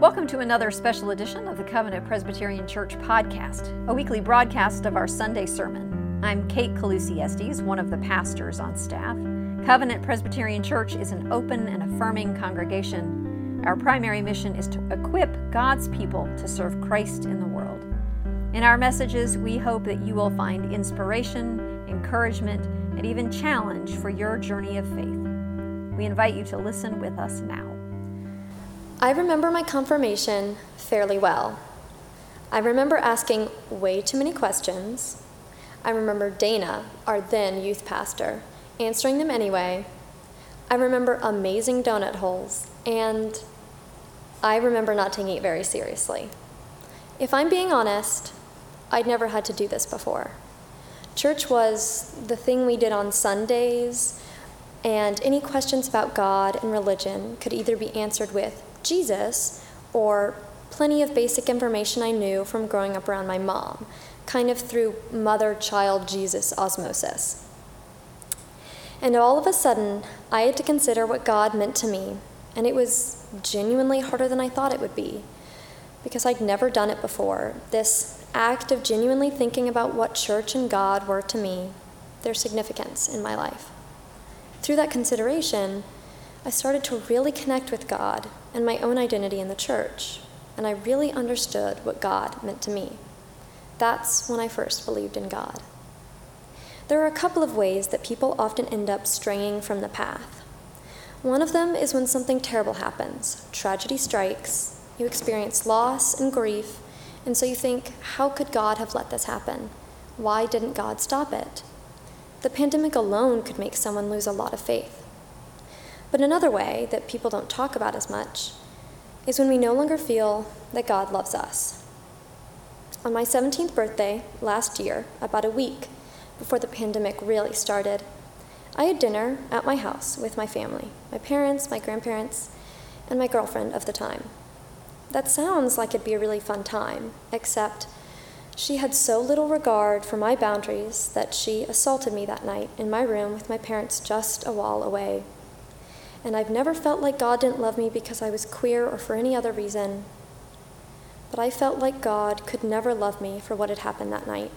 Welcome to another special edition of the Covenant Presbyterian Church podcast, a weekly broadcast of our Sunday sermon. I'm Kate Colussy Estes, one of the pastors on staff. Covenant Presbyterian Church is an open and affirming congregation. Our primary mission is to equip God's people to serve Christ in the world. In our messages, we hope that you will find inspiration, encouragement, and even challenge for your journey of faith. We invite you to listen with us now. I remember my confirmation fairly well. I remember asking way too many questions. I remember Dana, our then youth pastor, answering them anyway. I remember amazing donut holes, and I remember not taking it very seriously. If I'm being honest, I'd never had to do this before. Church was the thing we did on Sundays, and any questions about God and religion could either be answered with, Jesus or plenty of basic information I knew from growing up around my mom, kind of through mother child Jesus osmosis. And all of a sudden, I had to consider what God meant to me, and it was genuinely harder than I thought it would be, because I'd never done it before. This act of genuinely thinking about what church and God were to me, their significance in my life. Through that consideration, I started to really connect with God and my own identity in the church, and I really understood what God meant to me. That's when I first believed in God. There are a couple of ways that people often end up straying from the path. One of them is when something terrible happens, tragedy strikes, you experience loss and grief, and so you think, how could God have let this happen? Why didn't God stop it? The pandemic alone could make someone lose a lot of faith. But another way that people don't talk about as much is when we no longer feel that God loves us. On my 17th birthday last year, about a week before the pandemic really started, I had dinner at my house with my family my parents, my grandparents, and my girlfriend of the time. That sounds like it'd be a really fun time, except she had so little regard for my boundaries that she assaulted me that night in my room with my parents just a wall away and I've never felt like God didn't love me because I was queer or for any other reason. But I felt like God could never love me for what had happened that night.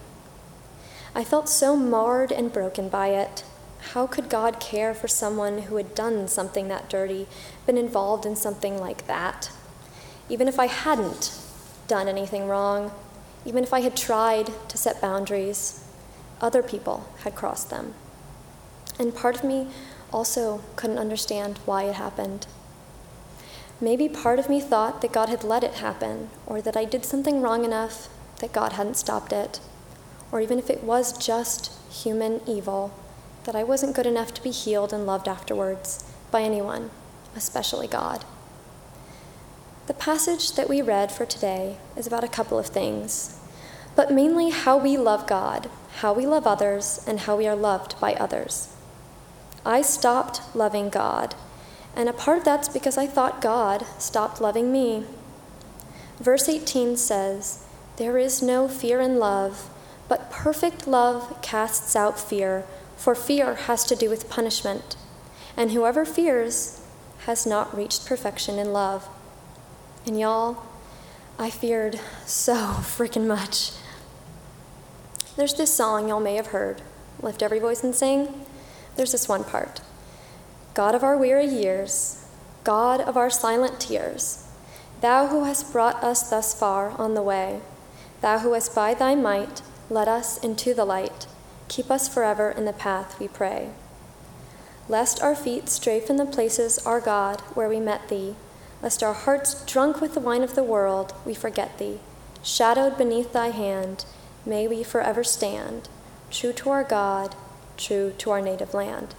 I felt so marred and broken by it. How could God care for someone who had done something that dirty, been involved in something like that? Even if I hadn't done anything wrong, even if I had tried to set boundaries, other people had crossed them. And part of me also couldn't understand why it happened. Maybe part of me thought that God had let it happen, or that I did something wrong enough that God hadn't stopped it, or even if it was just human evil, that I wasn't good enough to be healed and loved afterwards by anyone, especially God. The passage that we read for today is about a couple of things, but mainly how we love God, how we love others, and how we are loved by others. I stopped loving God. And a part of that's because I thought God stopped loving me. Verse 18 says, There is no fear in love, but perfect love casts out fear, for fear has to do with punishment. And whoever fears has not reached perfection in love. And y'all, I feared so freaking much. There's this song y'all may have heard Lift every voice and sing. There's this one part God of our weary years, God of our silent tears, Thou who hast brought us thus far on the way, Thou who hast by thy might led us into the light, keep us forever in the path, we pray. Lest our feet stray from the places, our God, where we met thee, lest our hearts, drunk with the wine of the world, we forget thee. Shadowed beneath thy hand, may we forever stand, true to our God true to our native land.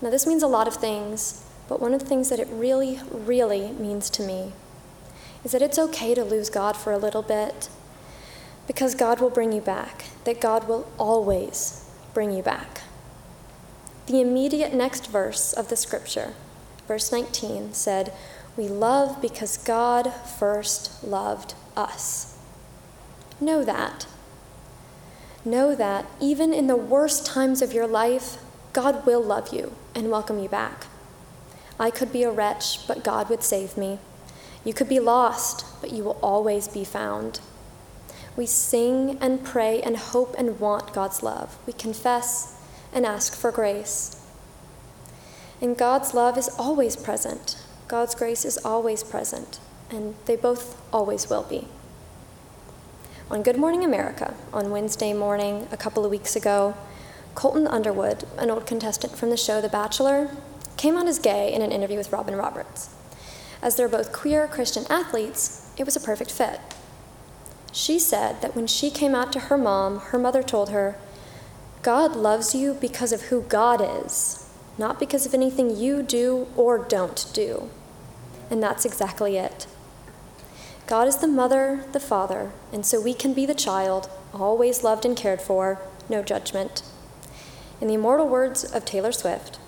Now, this means a lot of things, but one of the things that it really, really means to me is that it's okay to lose God for a little bit because God will bring you back, that God will always bring you back. The immediate next verse of the scripture, verse 19, said, We love because God first loved us. Know that know that even in the worst times of your life, God will love you and welcome you back. I could be a wretch, but God would save me. You could be lost, but you will always be found. We sing and pray and hope and want God's love. We confess and ask for grace. And God's love is always present. God's grace is always present, and they both always will be. On Good Morning America, on Wednesday morning a couple of weeks ago, Colton Underwood, an old contestant from the show The Bachelor, came out as gay in an interview with Robin Roberts. As they're both queer Christian athletes, it was a perfect fit. She said that when she came out to her mom, her mother told her, God loves you because of who God is, not because of anything you do or don't do. And that's exactly it. God is the mother, the father, and so we can be the child, always loved and cared for, no judgment. In the immortal words of Taylor Swift,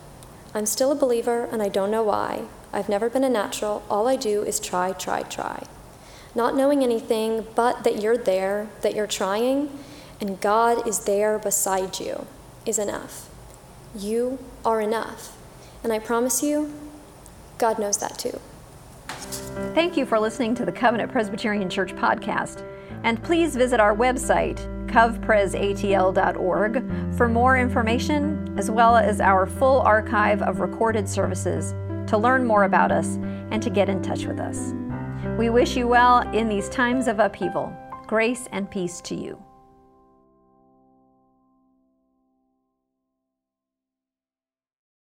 I'm still a believer and I don't know why. I've never been a natural. All I do is try, try, try not knowing anything but that you're there, that you're trying, and God is there beside you is enough. You are enough. And I promise you, God knows that too. Thank you for listening to the Covenant Presbyterian Church podcast. And please visit our website, covpresatl.org, for more information as well as our full archive of recorded services to learn more about us and to get in touch with us. We wish you well in these times of upheaval. Grace and peace to you.